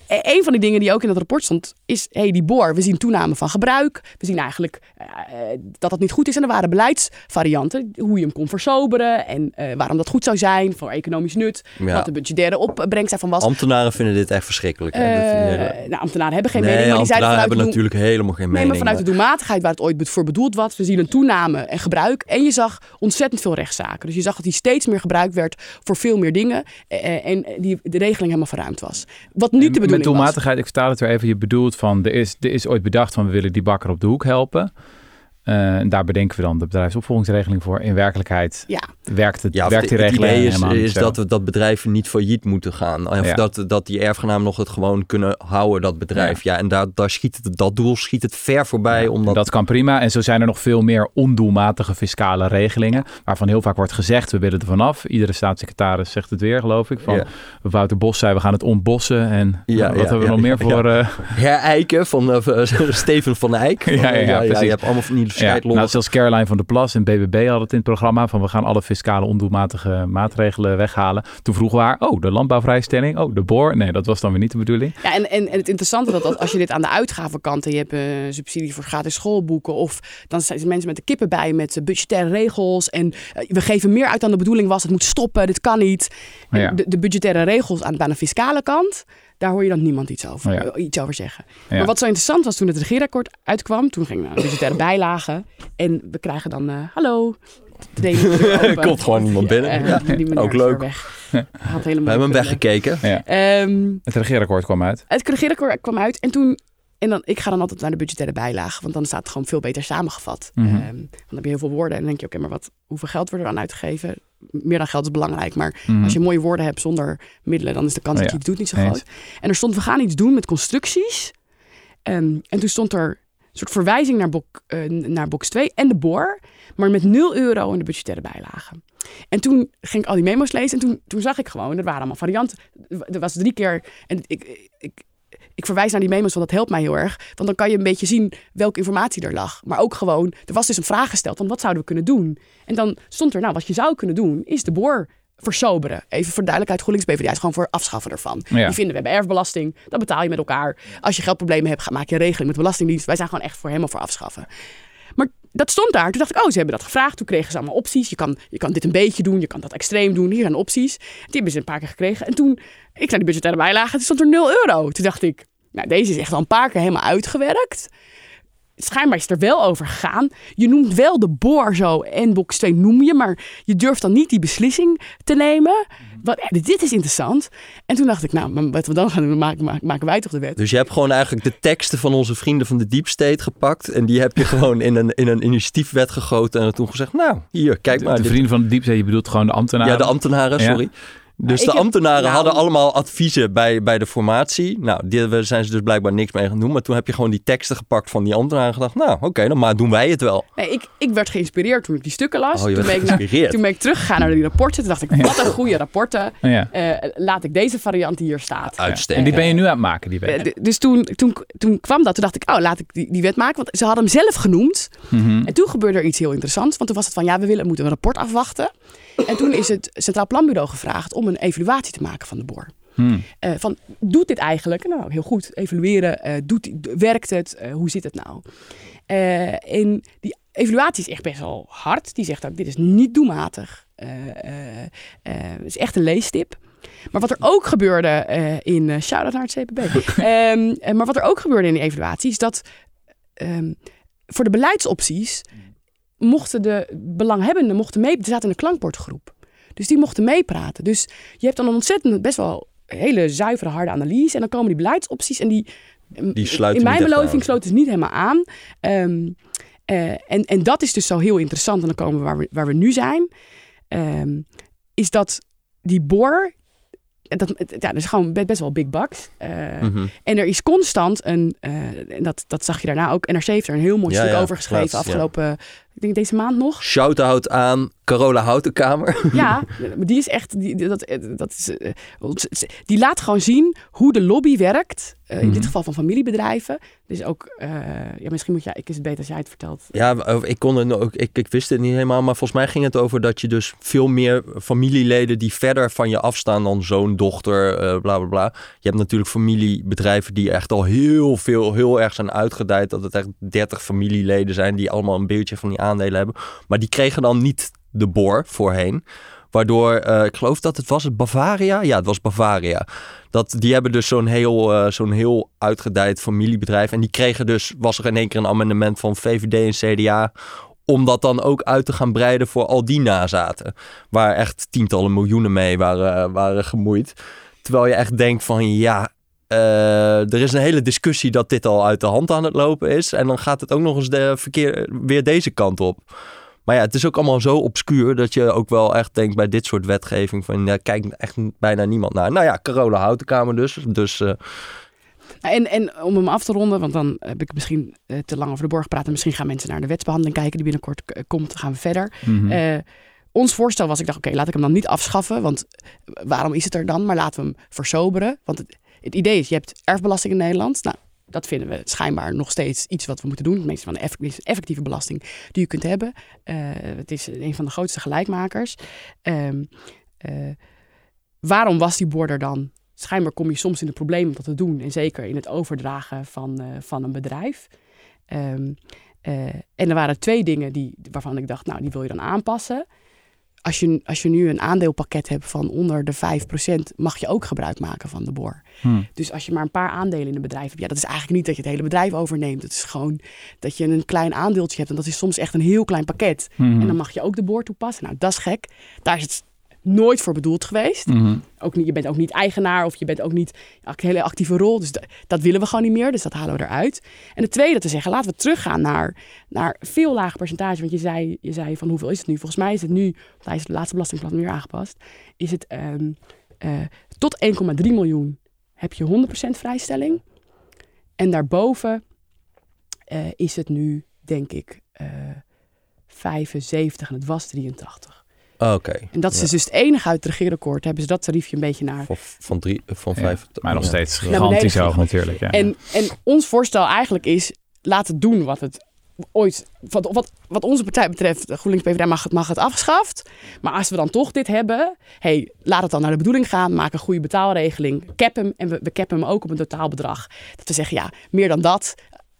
een van die dingen die ook in het rapport stond, is hey, die boor. We zien toename van gebruik. We zien eigenlijk eh, eh, dat dat niet goed is. En er waren beleidsvarianten, hoe je hem kon versoberen en eh, waarom dat goed zou zijn voor economisch nut. Ja. Wat de budgettaire opbrengst daarvan was. Ambtenaren vinden dit echt verschrikkelijk. Dat hele- nou, ambtenaren hebben geen nee, mening, maar die zeiden ambtenaren vanuit hebben de doen- natuurlijk helemaal geen Nee, mening. maar vanuit de doelmatigheid waar het ooit voor bedoeld was. We zien een toename en gebruik. En je zag ontzettend veel rechtszaken. Dus je zag dat die steeds meer gebruikt werd voor veel meer dingen. En die, de regeling helemaal verruimd was. Wat niet En de bedoeling Met doelmatigheid, ik vertaal het weer even. Je bedoelt van, er is, er is ooit bedacht van we willen die bakker op de hoek helpen. Eh, en daar bedenken we dan de bedrijfsopvolgingsregeling voor. In werkelijkheid Ja, werkt, het, Ja, werkt die het regeling idee is, helemaal niet is dat, we- dat bedrijven niet failliet moeten gaan. Of Ja. dat, dat die erfgenamen nog het gewoon kunnen houden, dat bedrijf. Ja, en daar, daar schiet het, dat doel schiet het ver voorbij. Ja, omdat, Dat kan prima. En zo zijn er nog veel meer ondoelmatige fiscale regelingen. Waarvan heel vaak wordt gezegd, we willen er vanaf. Iedere staatssecretaris zegt het weer, geloof ik. Van, Ja. Wouter Bos zei, we gaan het ontbossen. En Ja, wat ja, hebben we ja, nog meer ja, voor... eh, herijken van eh, [LAUGHS] Steven van Eyck. Ja, ja, ja, je hebt allemaal van die ja, nou, zelfs Caroline van der Plas en BBB hadden het in het programma. Van we gaan alle fiscale ondoelmatige maatregelen weghalen. Toen vroegen we haar, oh, de landbouwvrijstelling. Oh, de boor. Nee, dat was dan weer niet de bedoeling. Ja, en, en, en het interessante dat als- je dit aan de uitgavenkant en je hebt eh, subsidie voor gratis schoolboeken of dan zijn mensen met de kippen bij met eh, budgettaire regels en eh, we geven meer uit dan de bedoeling was, het moet stoppen, dit kan niet. Ja. De, de budgettaire regels aan, aan de fiscale kant, daar hoor je dan niemand iets over, Ja. eh, iets over zeggen. Ja. Maar wat zo interessant was toen het regeerakkoord uitkwam, toen ging naar de budgettaire bijlagen en we krijgen dan, eh, hallo, Er [LAUGHS] komt gewoon niemand binnen. Eh, Ja, ook leuk. Weg. Had helemaal We hebben hem weggekeken. Ja. Ehm, Het regeerakkoord kwam uit. het regeerakkoord kwam uit en toen... En dan, ik ga dan altijd naar de budgettaire bijlage, want dan staat het gewoon veel beter samengevat. Ehm, dan heb je heel veel woorden en dan denk je, oké, maar wat, hoeveel geld wordt er aan uitgegeven? Meer dan geld is belangrijk, maar Mhm. als je mooie woorden hebt zonder middelen, dan is de kans Oh dat je iets doet niet zo eens. groot. En er stond, we gaan iets doen met constructies. Ehm, en toen stond er een soort verwijzing naar, bok, eh, naar box 2 en de boor, maar met 0 euro in de budgettaire bijlage. En toen ging ik al die memo's lezen en toen, toen zag ik gewoon, er waren allemaal varianten. Er was drie keer, en ik, ik, ik verwijs naar die memo's, want dat helpt mij heel erg. Want dan kan je een beetje zien welke informatie er lag. Maar ook gewoon, er was dus een vraag gesteld van wat zouden we kunnen doen? En dan stond er, nou, wat je zou kunnen doen, is de boor versoberen. Even voor duidelijkheid, GroenLinks PvdA is gewoon voor afschaffen ervan. Ja. Die vinden, we hebben erfbelasting, dat betaal je met elkaar. Als je geldproblemen hebt, maak je een regeling met de Belastingdienst. Wij zijn gewoon echt voor helemaal voor afschaffen. Dat stond daar. Toen dacht ik, oh, ze hebben dat gevraagd. Toen kregen ze allemaal opties. Je kan, je kan dit een beetje doen, je kan dat extreem doen. Hier zijn opties. Die hebben ze een paar keer gekregen. En toen, ik naar die budgettaire bijlage, toen stond er 0 euro. Toen dacht ik, nou, deze is echt al een paar keer helemaal uitgewerkt. Schijnbaar is het er wel over gegaan. Je noemt wel de boor zo en box 2 noem je, maar je durft dan niet die beslissing te nemen. Wat, ja, dit is interessant. En toen dacht ik, nou, maar wat we dan gaan doen, maken, maken- maken wij toch de wet. Dus je hebt gewoon eigenlijk de teksten van onze vrienden van de Deep State gepakt. En die heb je gewoon in een, in een initiatiefwet gegoten. En toen gezegd, nou, hier, kijk De, maar. de vrienden van de diepzee, je bedoelt gewoon de ambtenaren? Ja, de ambtenaren, Ja. Sorry. Dus de heb- ambtenaren nou- hadden allemaal adviezen bij, bij de formatie. Nou, daar zijn ze dus blijkbaar niks mee gaan doen. Maar toen heb je gewoon die teksten gepakt van die ambtenaren en gedacht... nou, oké, dan maar doen wij het wel. Nee, ik, ik werd geïnspireerd toen ik die stukken las. Oh, je toen, werd ben ik naar- toen ben ik teruggegaan naar die rapporten. Toen dacht ik, wat een goede rapporten. Ja. Eh, laat ik deze variant die hier staat. En Uitstekend. die ben je nu aan het maken, die Eh, wet. d- dus toen, toen, toen kwam dat. Toen dacht ik, oh, laat ik die, die wet maken. Want ze hadden hem zelf genoemd. Mhm. En toen gebeurde er iets heel interessants. Want toen was het van, ja, we willen, moeten een rapport afwachten. En toen is het Centraal Planbureau gevraagd om een evaluatie te maken van de boor. Hmm. Eh, van, doet dit eigenlijk? Nou, heel goed. Evalueren. eh, doet, werkt het? Eh, hoe zit het nou? En die evaluatie is echt best wel hard. Die zegt ook, dit is niet doelmatig. Het is echt een leestip. Maar wat er ook gebeurde in... shout-out naar het CPB. [LAUGHS] Ehm, eh, maar wat er ook gebeurde in die evaluatie... is dat ehm, voor de beleidsopties... mochten de belanghebbenden mochten mee... Er zaten in een klankbordgroep. Dus die mochten meepraten. Dus je hebt dan een ontzettend best wel hele zuivere, harde analyse. En dan komen die beleidsopties en die... Die sluiten In mijn beleving sloten ze niet helemaal aan. Ehm, eh, en, en dat is dus zo heel interessant. En dan komen we waar we, waar we nu zijn. Ehm, is dat die boor... Dat, het- ja, dat is gewoon be- best wel big bucks. Eh, Mhm. En er is constant een... eh, en dat, dat zag je daarna ook. NRC heeft er een heel mooi Ja, stuk ja, over geschreven. afgelopen... Ik denk deze maand nog. Shout-out aan Carola Houtenkamer. [LAUGHS] Ja, die is echt. Die, dat, dat is, eh, die laat gewoon zien hoe de lobby werkt. eh, in Mhm. dit geval van familiebedrijven. Dus ook. eh, ja, misschien moet jij. Ik is het beter als jij het vertelt. Ja, ik, kon ook, ik, ik wist het niet helemaal, maar volgens mij ging het over dat je dus veel meer familieleden die verder van je afstaan dan zoon, dochter, eh bla bla bla. Je hebt natuurlijk familiebedrijven die echt al heel veel, heel erg zijn uitgedijd. Dat het echt 30 familieleden zijn die allemaal een beeldje van die aandelen hebben. Maar die kregen dan niet de boor voorheen. Waardoor, eh, ik geloof dat het was het Bavaria. Ja, het was Bavaria. Dat, die hebben dus zo'n heel, eh, zo'n heel uitgedijd familiebedrijf. En die kregen dus, was er in één keer een amendement van VVD en CDA. Om dat dan ook uit te gaan breiden voor al die nazaten. Waar echt tientallen miljoenen mee waren, waren gemoeid. Terwijl je echt denkt van ja, eh, er is een hele discussie dat dit al uit de hand aan het lopen is. En dan gaat het ook nog eens de verkeer, weer deze kant op. Maar ja, het is ook allemaal zo obscuur dat je ook wel echt denkt bij dit soort wetgeving van ja, kijkt echt bijna niemand naar. Nou ja, Carola Houtenkamer dus. Dus uh, en, en om hem af te ronden, want dan heb ik misschien uh, te lang over de borg gepraat. En misschien gaan mensen naar de wetsbehandeling kijken die binnenkort komt. Dan gaan we verder. Mhm. Uh, ons voorstel was, ik dacht, oké, laat ik hem dan niet afschaffen. Want waarom is het er dan? Maar laten we hem versoberen. Want het, het idee is, je hebt erfbelasting in Nederland. Nou, dat vinden we schijnbaar nog steeds iets wat we moeten doen. Het meeste van de effectieve belasting die je kunt hebben. Uh, het is een van de grootste gelijkmakers. Um, uh, waarom was die border dan? Schijnbaar kom je soms in de problemen om dat te doen. En zeker in het overdragen van, uh, van een bedrijf. Um, en er waren twee dingen die, waarvan ik dacht, nou, die wil je dan aanpassen als je, als je nu een aandeelpakket hebt van onder de 5%, mag je ook gebruik maken van de BOR. Hmm. Dus als je maar een paar aandelen in een bedrijf hebt, ja, dat is eigenlijk niet dat je het hele bedrijf overneemt. Het is gewoon dat je een klein aandeeltje hebt. En dat is soms echt een heel klein pakket. Hmm. En dan mag je ook de BOR toepassen. Nou, dat is gek. Daar is het nooit voor bedoeld geweest. Mhm. Ook niet, je bent ook niet eigenaar of je bent ook niet een hele actieve rol. Dus dat, dat willen we gewoon niet meer. Dus dat halen we eruit. En het tweede te zeggen, laten we teruggaan naar, naar veel lager percentage. Want je zei, je zei van hoeveel is het nu? Volgens mij is het nu, tijdens de laatste belastingplan weer aangepast, is het um, uh, tot 1,3 miljoen heb je 100% vrijstelling. En daarboven uh, is het nu, denk ik, uh, 75 en het was 83. Oké. Okay. En dat is ja. dus het enige uit het regeerakkoord. Hebben ze dat tariefje een beetje naar... Van, van, drie, van ja, vijf... maar nog steeds gigantisch hoog natuurlijk. Ja. En, en ons voorstel eigenlijk is... laat het doen wat het ooit... Wat, wat, wat onze partij betreft, GroenLinks PvdA mag het, mag het afgeschaft. Maar als we dan toch dit hebben... Hey, laat het dan naar de bedoeling gaan. Maak een goede betaalregeling. Cap hem. En we, we cappen hem ook op een totaalbedrag. Dat we zeggen, ja, meer dan dat...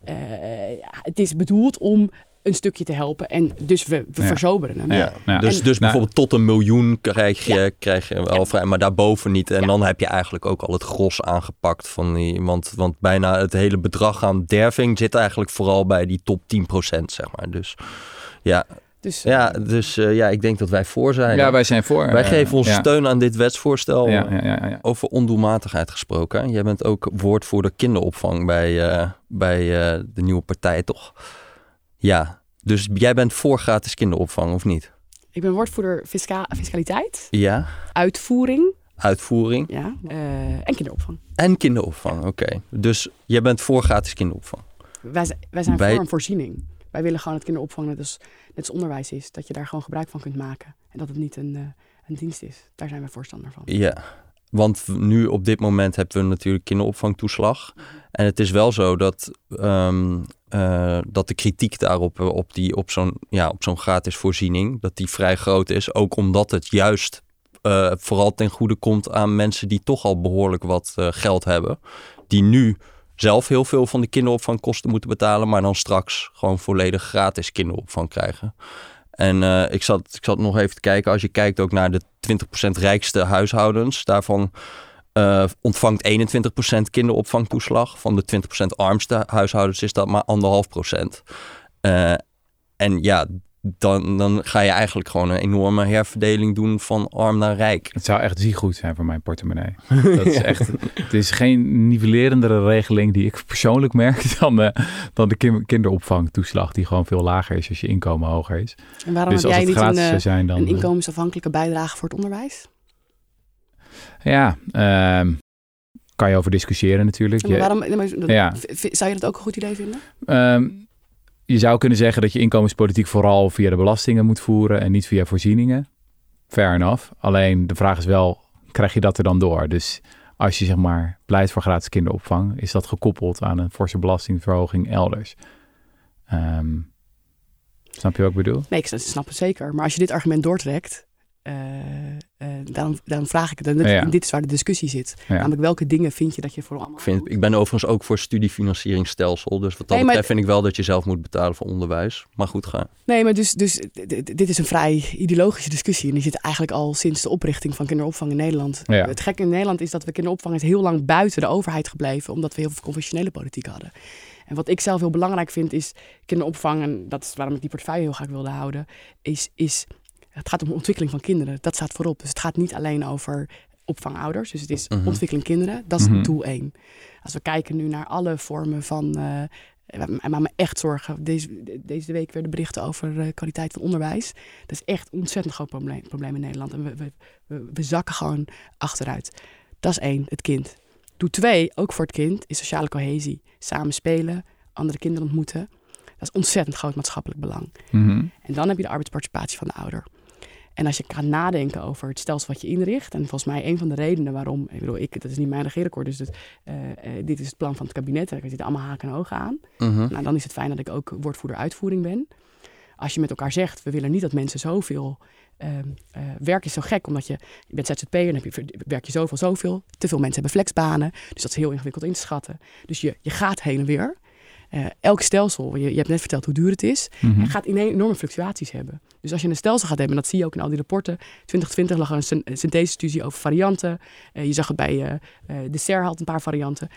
Uh, ja, het is bedoeld om een stukje te helpen. En dus we, we Ja. verzoberen hem. Ja. Ja. Dus, En- dus Nou- bijvoorbeeld tot een miljoen krijg je, krijg je wel vrij, maar daarboven niet. En Ja. dan heb je eigenlijk ook al het gros aangepakt van die. Want, want bijna het hele bedrag aan derving zit eigenlijk vooral bij die top 10%, zeg maar. Dus ja, Dus, ja, dus, eh, ja ik denk dat wij voor zijn. Ja, wij zijn voor. wij eh, geven onze ja. steun aan dit wetsvoorstel. Ja, ja, ja, ja. Over ondoelmatigheid gesproken. Jij bent ook woordvoerder kinderopvang bij, eh, bij eh, de nieuwe partij, toch? Ja. Dus jij bent voor gratis kinderopvang, of niet? Ik ben woordvoerder fisca fiscaliteit, Ja. uitvoering Uitvoering. ja, eh, en kinderopvang. En kinderopvang, oké. Dus jij bent voor gratis kinderopvang. Wij, zijn- wij zijn voor een voorziening. Wij willen gewoon dat kinderopvang net als, net als onderwijs is. Dat je daar gewoon gebruik van kunt maken. En dat het niet een, eh, een dienst is. Daar zijn wij voorstander van. Ja. Want nu op dit moment hebben we natuurlijk kinderopvangtoeslag. En het is wel zo dat, ehm, eh, dat de kritiek daarop eh, op, die, op zo'n ja, op zo'n gratis voorziening, dat die vrij groot is. Ook omdat het juist eh, vooral ten goede komt aan mensen die toch al behoorlijk wat geld hebben. Die nu zelf heel veel van de kinderopvangkosten moeten betalen, maar dan straks gewoon volledig gratis kinderopvang krijgen. En eh, ik, zat, ik zat nog even te kijken, als je kijkt ook naar de 20% rijkste huishoudens, daarvan eh, ontvangt 21% kinderopvangtoeslag. Van de 20% armste huishoudens is dat maar anderhalf procent. Eh, en ja, dan, dan ga je eigenlijk gewoon een enorme herverdeling doen van arm naar rijk. Het zou echt goed zijn voor mijn portemonnee. [LAUGHS] Dat is echt, het is geen nivellerendere regeling die ik persoonlijk merk [LAUGHS] dan de, dan de kin- kinderopvangtoeslag, die gewoon veel lager is als je inkomen hoger is. En waarom dus heb als jij het niet een, gratis eh, zou zijn, dan. een inkomensafhankelijke bijdrage voor het onderwijs? Ja, ehm, kan je over discussiëren natuurlijk. En waarom, Ja. Zou je dat ook een goed idee vinden? Ehm, je zou kunnen zeggen dat je inkomenspolitiek vooral via de belastingen moet voeren en niet via voorzieningen. Fair enough. Alleen de vraag is wel, krijg je dat er dan door? Dus als je zeg maar pleit voor gratis kinderopvang, is dat gekoppeld aan een forse belastingverhoging elders? Ehm, snap je wat ik bedoel? Nee, ik snap het zeker. Maar als je dit argument doortrekt, daarom, daarom vraag ik het. En dit, Ja. dit is waar de discussie zit. Ja. Namelijk welke dingen vind je dat je voor allemaal Ik, vind, ik ben overigens ook voor studiefinancieringsstelsel. Dus wat dat Nee, maar- betreft vind ik wel dat je zelf moet betalen voor onderwijs. Maar goed, ga. Nee, maar dus, dus dit is een vrij ideologische discussie. En die zit eigenlijk al sinds de oprichting van kinderopvang in Nederland. Ja. Het gekke in Nederland is dat we kinderopvang is heel lang buiten de overheid gebleven, omdat we heel veel conventionele politiek hadden. En wat ik zelf heel belangrijk vind is kinderopvang, en dat is waarom ik die portefeuille heel graag wilde houden, is, is het gaat om de ontwikkeling van kinderen. Dat staat voorop. Dus het gaat niet alleen over opvangouders. Dus het is Mhm. ontwikkeling kinderen. Dat is Mhm. doel één. Als we kijken nu naar alle vormen van... eh en maak me echt zorgen. Deze, deze week werden berichten over eh, kwaliteit van onderwijs. Dat is echt een ontzettend groot probleem, probleem in Nederland. En we, we, we, zakken gewoon achteruit. Dat is één, het kind. Doe twee, ook voor het kind, is sociale cohesie. Samen spelen, andere kinderen ontmoeten. Dat is ontzettend groot maatschappelijk belang. Mhm. En dan heb je de arbeidsparticipatie van de ouder. En als je gaat nadenken over het stelsel wat je inricht, en volgens mij een van de redenen waarom, ik bedoel, ik, dat is niet mijn regeerakkoord, dus dit, eh, eh, dit is het plan van het kabinet, en ik zit allemaal haken en ogen aan. Mhm. Nou, dan is het fijn dat ik ook woordvoerder uitvoering ben. Als je met elkaar zegt, we willen niet dat mensen zoveel... eh, werk is zo gek, omdat je, je bent ZZP'er, dan heb je, werk je zoveel, zoveel. Te veel mensen hebben flexbanen, dus dat is heel ingewikkeld in te schatten. Dus je, je gaat heen en weer. Eh, elk stelsel, je, je hebt net verteld hoe duur het is, Mhm. gaat enorme fluctuaties hebben. Dus als je een stelsel gaat hebben, en dat zie je ook in al die rapporten. 2020 lag er een syn- een synthesestudie over varianten. Eh, je zag het bij eh de SER had een paar varianten.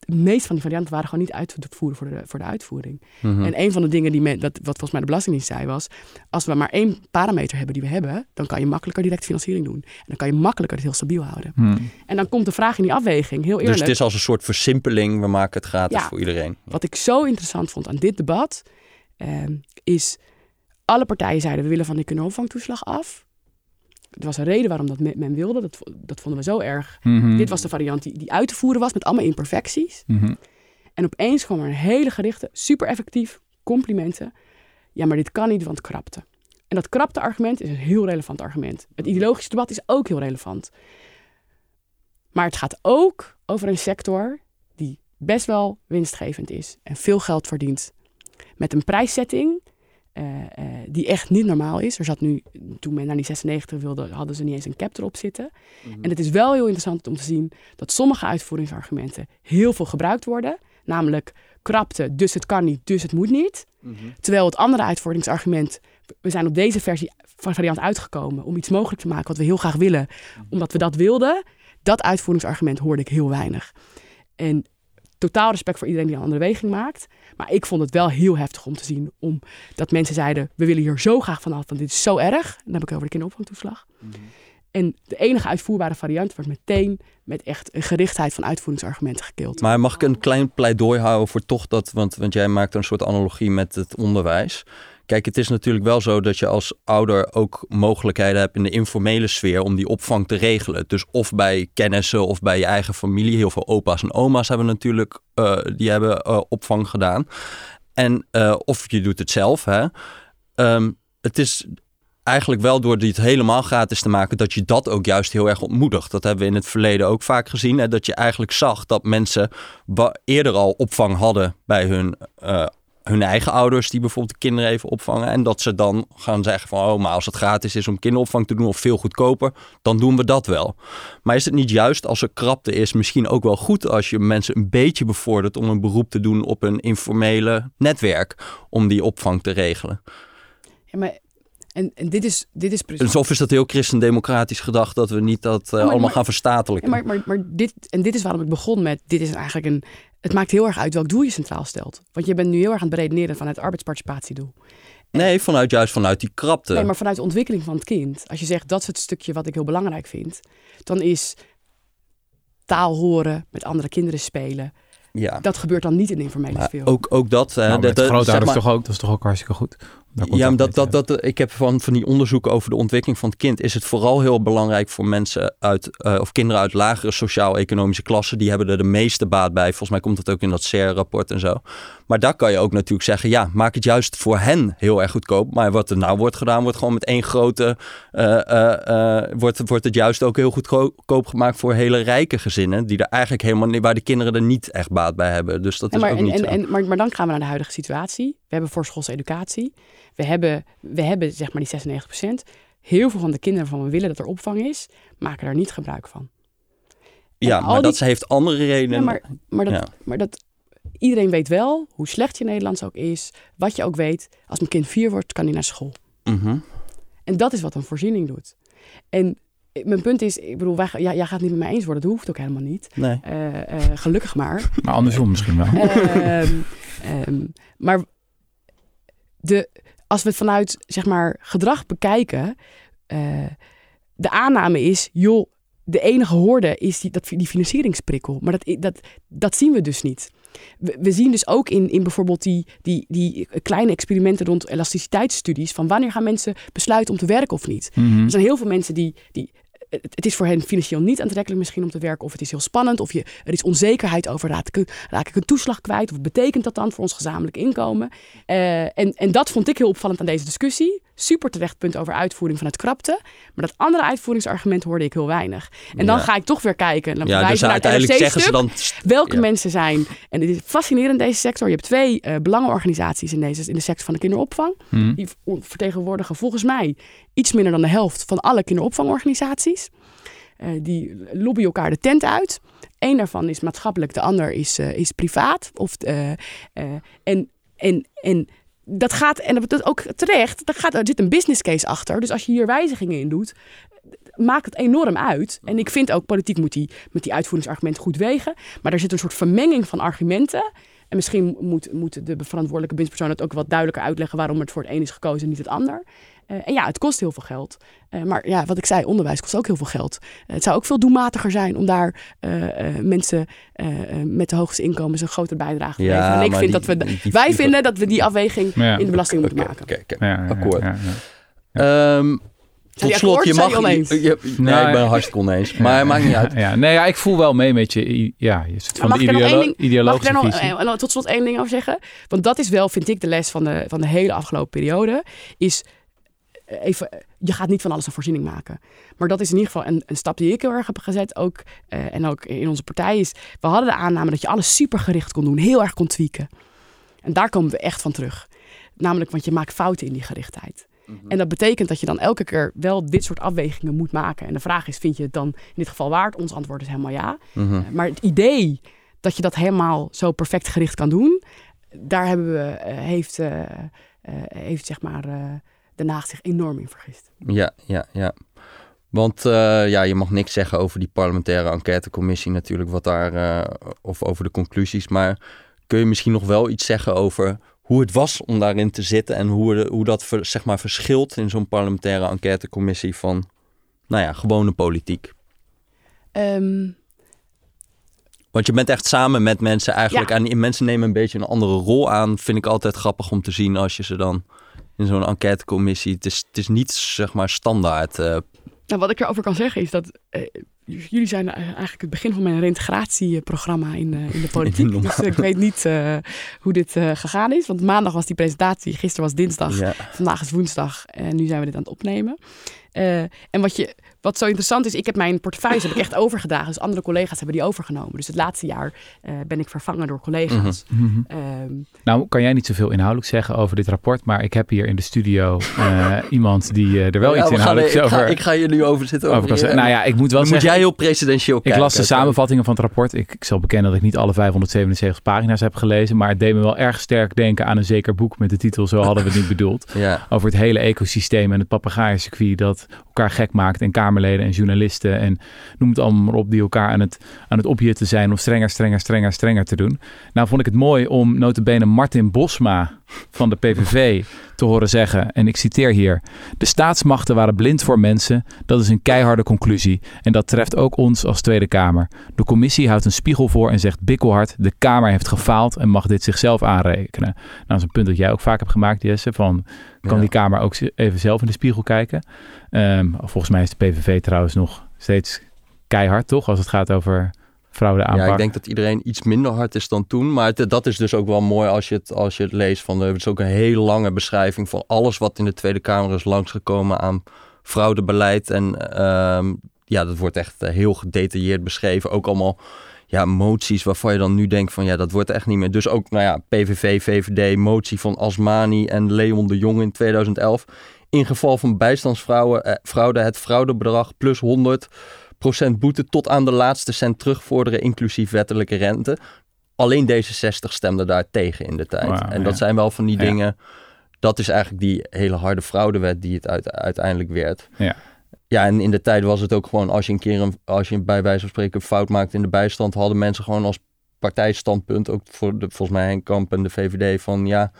De meeste van die varianten waren gewoon niet uit te voeren voor de, voor de uitvoering. Mhm. En een van de dingen die men, dat, wat volgens mij de Belastingdienst zei was... als we maar één parameter hebben die we hebben... dan kan je makkelijker direct financiering doen. En dan kan je makkelijker het heel stabiel houden. Mhm. En dan komt de vraag in die afweging, heel eerlijk... Dus het is als een soort versimpeling. We maken het gratis Ja. voor iedereen. Wat ik zo interessant vond aan dit debat, ehm, is alle partijen zeiden we willen van die kinderopvangtoeslag af. Er was een reden waarom dat men, wilde. Dat, dat vonden we zo erg. Mhm. Dit was de variant die, die uit te voeren was met allemaal imperfecties. Mhm. En opeens kwam er een hele gerichte, super effectief, complimenten. Ja, maar dit kan niet, want krapte. En dat krapte argument is een heel relevant argument. Het ideologische debat is ook heel relevant. Maar het gaat ook over een sector die best wel winstgevend is en veel geld verdient. Met een prijszetting eh, eh, die echt niet normaal is. Er zat nu, toen men naar die 96 wilde, hadden ze niet eens een cap erop zitten. En het is wel heel interessant om te zien dat sommige uitvoeringsargumenten heel veel gebruikt worden. Namelijk krapte, dus het kan niet, dus het moet niet. Terwijl het andere uitvoeringsargument, we zijn op deze versie van variant uitgekomen om iets mogelijk te maken wat we heel graag willen, omdat we dat wilden. Dat uitvoeringsargument hoorde ik heel weinig. En totaal respect voor iedereen die een andere weging maakt. Maar ik vond het wel heel heftig om te zien. Omdat mensen zeiden, we willen hier zo graag vanaf, want dit is zo erg. Dan heb ik het over de kinderopvangtoeslag. En de enige uitvoerbare variant werd meteen met echt een gerichtheid van uitvoeringsargumenten gekild. Maar mag ik een klein pleidooi houden voor toch dat, want, want jij maakt een soort analogie met het onderwijs. Kijk, het is natuurlijk wel zo dat je als ouder ook mogelijkheden hebt in de informele sfeer om die opvang te regelen. Dus of bij kennissen of bij je eigen familie. Heel veel opa's en oma's hebben natuurlijk eh, die hebben, eh, opvang gedaan. En eh, of je doet het zelf. Hè. Ehm, het is eigenlijk wel door dit helemaal gratis te maken, dat je dat ook juist heel erg ontmoedigt. Dat hebben we in het verleden ook vaak gezien. Hè, dat je eigenlijk zag dat mensen eerder al opvang hadden bij hun, eh, hun eigen ouders, die bijvoorbeeld de kinderen even opvangen. En dat ze dan gaan zeggen van, oh, maar als het gratis is om kinderopvang te doen of veel goedkoper, dan doen we dat wel. Maar is het niet juist als er krapte is, misschien ook wel goed als je mensen een beetje bevordert om een beroep te doen op een informele netwerk om die opvang te regelen? Ja, maar, en, en dit is, dit is precies. Dus of is dat heel christendemocratisch gedacht dat we niet dat eh, maar- allemaal maar- gaan verstatelijken? Ja, maar, maar, maar dit, en dit is waarom ik begon met, dit is eigenlijk een, het maakt heel erg uit welk doel je centraal stelt. Want je bent nu heel erg aan het beredeneren van het arbeidsparticipatiedoel. Nee, vanuit juist vanuit die krapte. Nee, maar vanuit de ontwikkeling van het kind. Als je zegt, dat is het stukje wat ik heel belangrijk vind. Dan is taal horen, met andere kinderen spelen. ja. Dat gebeurt dan niet in informele Maar sfeer. ook, ook dat. hè, Nou, dat- met dat- grootouders zeg maar- toch ook, dat is toch ook hartstikke goed. Ja, maar dat, dat, dat, ik heb van, van die onderzoeken over de ontwikkeling van het kind. Is het vooral heel belangrijk voor mensen uit, eh, of kinderen uit lagere sociaal-economische klassen. Die hebben er de meeste baat bij. Volgens mij komt dat ook in dat CER-rapport en zo. Maar daar kan je ook natuurlijk zeggen: ja, maak het juist voor hen heel erg goedkoop. Maar wat er nou wordt gedaan, wordt gewoon met één grote. eh, eh, eh, wordt, wordt het juist ook heel goedkoop gemaakt voor hele rijke gezinnen. Die er eigenlijk helemaal niet, waar de kinderen er niet echt baat bij hebben. Dus dat Ja, is maar, ook en, niet en, zo. en, maar, maar dan gaan we naar de huidige situatie. We hebben voorschoolse educatie. We hebben, we hebben zeg maar die 96% Heel veel van de kinderen waarvan we willen dat er opvang is, maken daar niet gebruik van. ja, maar die- dat heeft andere redenen. Ja, maar, maar, dat, Ja. maar dat, iedereen weet wel hoe slecht je Nederlands ook is. Wat je ook weet, als mijn kind vier wordt, kan hij naar school. Mhm. En dat is wat een voorziening doet. En mijn punt is, ik bedoel, wij, ja, jij gaat het niet met mij eens worden. Dat hoeft ook helemaal niet. Nee. Eh, eh, gelukkig maar. Maar andersom misschien wel. Ehm, ehm, maar de, als we het vanuit zeg maar, gedrag bekijken, eh, de aanname is, joh, de enige hoorde is die, dat, die financieringsprikkel. Maar dat, dat, dat zien we dus niet. We, we zien dus ook in, in bijvoorbeeld die, die, die kleine experimenten rond elasticiteitsstudies... van wanneer gaan mensen besluiten om te werken of niet. Mhm. Er zijn heel veel mensen die, die het, is voor hen financieel niet aantrekkelijk misschien om te werken. Of het is heel spannend. Of je, er is onzekerheid over raak ik, een toeslag kwijt. Of betekent dat dan voor ons gezamenlijk inkomen? Eh, en, en dat vond ik heel opvallend aan deze discussie. Super terecht punt over uitvoering van het krapte. Maar dat andere uitvoeringsargument hoorde ik heel weinig. En dan Ja. ga ik toch weer kijken. Dan Ja, dus naar uiteindelijk zeggen ze dan... Welke Ja. mensen zijn, en het is fascinerend in deze sector. Je hebt twee eh, belangenorganisaties in, deze, in de sector van de kinderopvang. Mhm. Die vertegenwoordigen volgens mij iets minder dan de helft van alle kinderopvangorganisaties. Eh, die lobbyen elkaar de tent uit. Eén daarvan is maatschappelijk, de ander is, eh, is privaat. Of, en, en, en dat gaat, en dat ook terecht, daar gaat, er zit een business case achter. Dus als je hier wijzigingen in doet, maakt het enorm uit. En ik vind ook, politiek moet die met die uitvoeringsargumenten goed wegen. Maar er zit een soort vermenging van argumenten. En misschien moet, moet de verantwoordelijke bewindspersoon het ook wat duidelijker uitleggen waarom het voor het een is gekozen en niet het ander. Eh, en ja, het kost heel veel geld. Eh, maar ja, wat ik zei, onderwijs kost ook heel veel geld. Eh, het zou ook veel doelmatiger zijn om daar eh, eh, mensen eh, eh, met de hoogste inkomens een grotere bijdrage te Ja, leveren. En ik vind die- dat we, die- die- wij die- vinden dat we die afweging Ja. in de belasting moeten maken. oké. Ja, Akkoord. Ehm, tot slot, je mag... Je oneens? je- je- nee, Nou, ik ben hartstikke oneens. Maar maakt niet uit. Ja. Nee, ja, ik voel wel mee met je, ja, je soort van mag de er ideolo- Mag ik ideologische nog visie. eh, tot slot één ding over zeggen? Want dat is wel, vind ik, de les van de, van de hele afgelopen periode. Is even, eh, je gaat niet van alles een voorziening maken. Maar dat is in ieder geval een, een stap die ik heel erg heb gezet. Ook, eh, en ook in onze partij is, we hadden de aanname dat je alles supergericht kon doen. Heel erg kon tweaken. En daar komen we echt van terug. Namelijk, want je maakt fouten in die gerichtheid. En dat betekent dat je dan elke keer wel dit soort afwegingen moet maken. En de vraag is, vind je het dan in dit geval waard? Ons antwoord is helemaal ja. Mhm. Eh, Maar het idee dat je dat helemaal zo perfect gericht kan doen, daar hebben we, eh, heeft, eh, eh, heeft zeg maar eh Den Haag zich enorm in vergist. Ja, ja, ja. Want eh, ja, je mag niks zeggen over die parlementaire enquêtecommissie natuurlijk, wat daar, eh, of over de conclusies. Maar kun je misschien nog wel iets zeggen over hoe het was om daarin te zitten en hoe, de- hoe dat ver- zeg maar verschilt in zo'n parlementaire enquêtecommissie van, nou ja, gewone politiek? Ehm, Want je bent echt samen met mensen eigenlijk. Ja. En mensen nemen een beetje een andere rol aan. Vind ik altijd grappig om te zien als je ze dan in zo'n enquêtecommissie. Het is, het is niet zeg maar standaard. eh, nou, wat ik erover kan zeggen is dat eh, jullie zijn eh, eigenlijk het begin van mijn reintegratieprogramma in, in de [LAUGHS] politiek. Dus ik weet niet hoe dit gegaan is. Want maandag was die presentatie, gisteren was dinsdag. ja. Vandaag is woensdag en nu zijn we dit aan het opnemen. Eh, en wat, je, wat zo interessant is, ik heb mijn portefeuille heb ik echt overgedragen. Dus andere collega's hebben die overgenomen. Dus het laatste jaar eh, ben ik vervangen door collega's. Mhm. Ehm, Nou, kan jij niet zoveel inhoudelijk zeggen over dit rapport, maar ik heb hier in de studio eh, iemand die er wel Ja, iets we gaan- inhoudelijks ik, over, ga, ik ga hier nu over zitten. over je-. Nou ja, ik moet wel dan moet zeggen, jij heel presidentieel ik kijken. las de samenvattingen van het rapport. Ik, ik zal bekennen dat ik niet alle 577 pagina's heb gelezen, maar het deed me wel erg sterk denken aan een zeker boek met de titel Zo hadden we het niet bedoeld. Ja, Over het hele ecosysteem en het papegaaiencircuit dat elkaar gek maakt en kamerleden en journalisten en noem het allemaal maar op die elkaar aan het, aan het opjutten zijn om strenger, strenger, strenger, strenger te doen. Nou vond ik het mooi om notabene Martin Bosma van de PVV te horen zeggen, en ik citeer hier, de staatsmachten waren blind voor mensen, dat is een keiharde conclusie en dat treft ook ons als Tweede Kamer. De commissie houdt een spiegel voor en zegt bikkelhard, de Kamer heeft gefaald en mag dit zichzelf aanrekenen. Nou, dat is een punt dat jij ook vaak hebt gemaakt, Jesse, van kan Ja. die Kamer ook even zelf in de spiegel kijken. Ehm, volgens mij is de PVV trouwens nog steeds keihard, toch? Als het gaat over fraude aanpak. ja, ik denk dat iedereen iets minder hard is dan toen. Maar het- dat is dus ook wel mooi als je het, als je het leest. Van, er is ook een hele lange beschrijving van alles wat in de Tweede Kamer is langsgekomen aan fraudebeleid. En ehm, ja, dat wordt echt eh, heel gedetailleerd beschreven. Ook allemaal ja, moties waarvan je dan nu denkt van ja, dat wordt echt niet meer. Dus ook, nou ja, PVV, VVD, motie van Asmani en Leon de Jong in 2011. In geval van bijstandsfraude eh, fraude, het fraudebedrag plus 100 boete tot aan de laatste cent terugvorderen, inclusief wettelijke rente. Alleen D66 stemde daar tegen in de tijd. En dat ja. zijn wel van die Ja. dingen. Dat is eigenlijk die hele harde fraudewet die het uit, uiteindelijk werd. Ja. Ja, en in de tijd was het ook gewoon als je een keer een, als je bij wijze van spreken fout maakte in de bijstand, hadden mensen gewoon als partijstandpunt, ook voor de, volgens mij Henk Kamp en de VVD, van ja,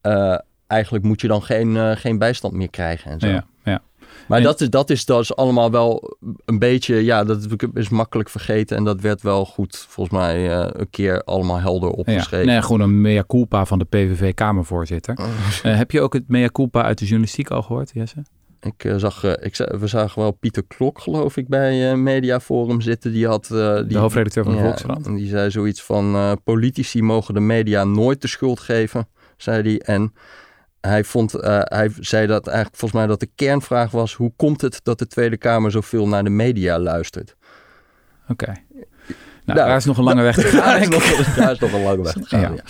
eh, eigenlijk moet je dan geen, eh, geen bijstand meer krijgen en zo. Ja, ja. Maar En- dat, is, dat is dus allemaal wel een beetje, ja, dat is makkelijk vergeten. En dat werd wel goed, volgens mij, eh, een keer allemaal helder Ja, opgeschreven. nee, gewoon een mea culpa van de PVV-Kamervoorzitter. Eh, heb je ook het mea culpa uit de journalistiek al gehoord, Jesse? Ik eh, zag, ik, we zagen wel Pieter Klok, geloof ik, bij Mediaforum zitten. Die had... die, De hoofdredacteur van de ja, Volkskrant. en die zei zoiets van, politici mogen de media nooit de schuld geven, zei hij. En hij, vond, eh, hij zei dat eigenlijk volgens mij dat de kernvraag was... hoe komt het dat de Tweede Kamer zoveel naar de media luistert? Oké. Nou, Nou, daar is nog een lange weg te gaan, [LAUGHS] Daar is nog, daar is nog een lange weg te gaan, Ja. ja.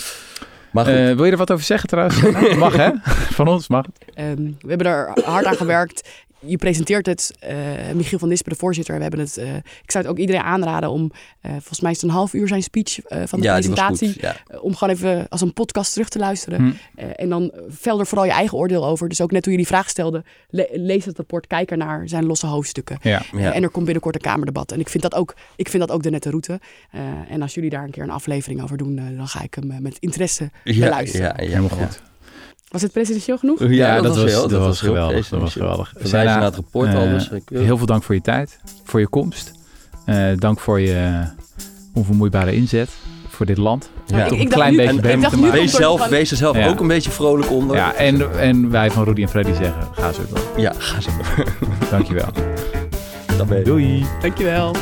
Maar goed, Eh, wil je er wat over zeggen trouwens? [LAUGHS] mag hè? Van ons mag. het. Ehm, we hebben er hard aan gewerkt. Je presenteert het, eh, Michiel van Nispen, de voorzitter. We hebben het, eh, ik zou het ook iedereen aanraden om, eh, volgens mij is het een half uur zijn speech eh, van de ja, presentatie. goed. Ja. Om gewoon even als een podcast terug te luisteren. Hm. Eh, en dan vel er vooral je eigen oordeel over. Dus ook net toen je die vraag stelde, le- lees het rapport, kijk er naar zijn losse hoofdstukken. Ja. Ja. En er komt binnenkort een Kamerdebat. En ik vind dat ook, ik vind dat ook de nette route. Eh, en als jullie daar een keer een aflevering over doen, dan ga ik hem met interesse Ja, beluisteren. ja, Helemaal ja. goed. Was het presidentieel genoeg? Ja, dat, was, heel, dat was heel geweldig. Dat was geweldig. Verwijzen Senna, naar het rapport al. eh, Dus Heel veel dank voor je tijd, voor je komst. Eh, dank voor je onvermoeibare inzet voor dit land. Ja. Toch Ik- een ik dacht klein nu- beetje ik behemd dacht te nu maken. wees, er zelf, wees er zelf Ja. ook een beetje vrolijk onder. Ja, en, en wij van Rudy en Freddy zeggen, ga zo door. Ja, ga zo. Dankjewel. [LAUGHS] Dan ben je. Doei. Dankjewel.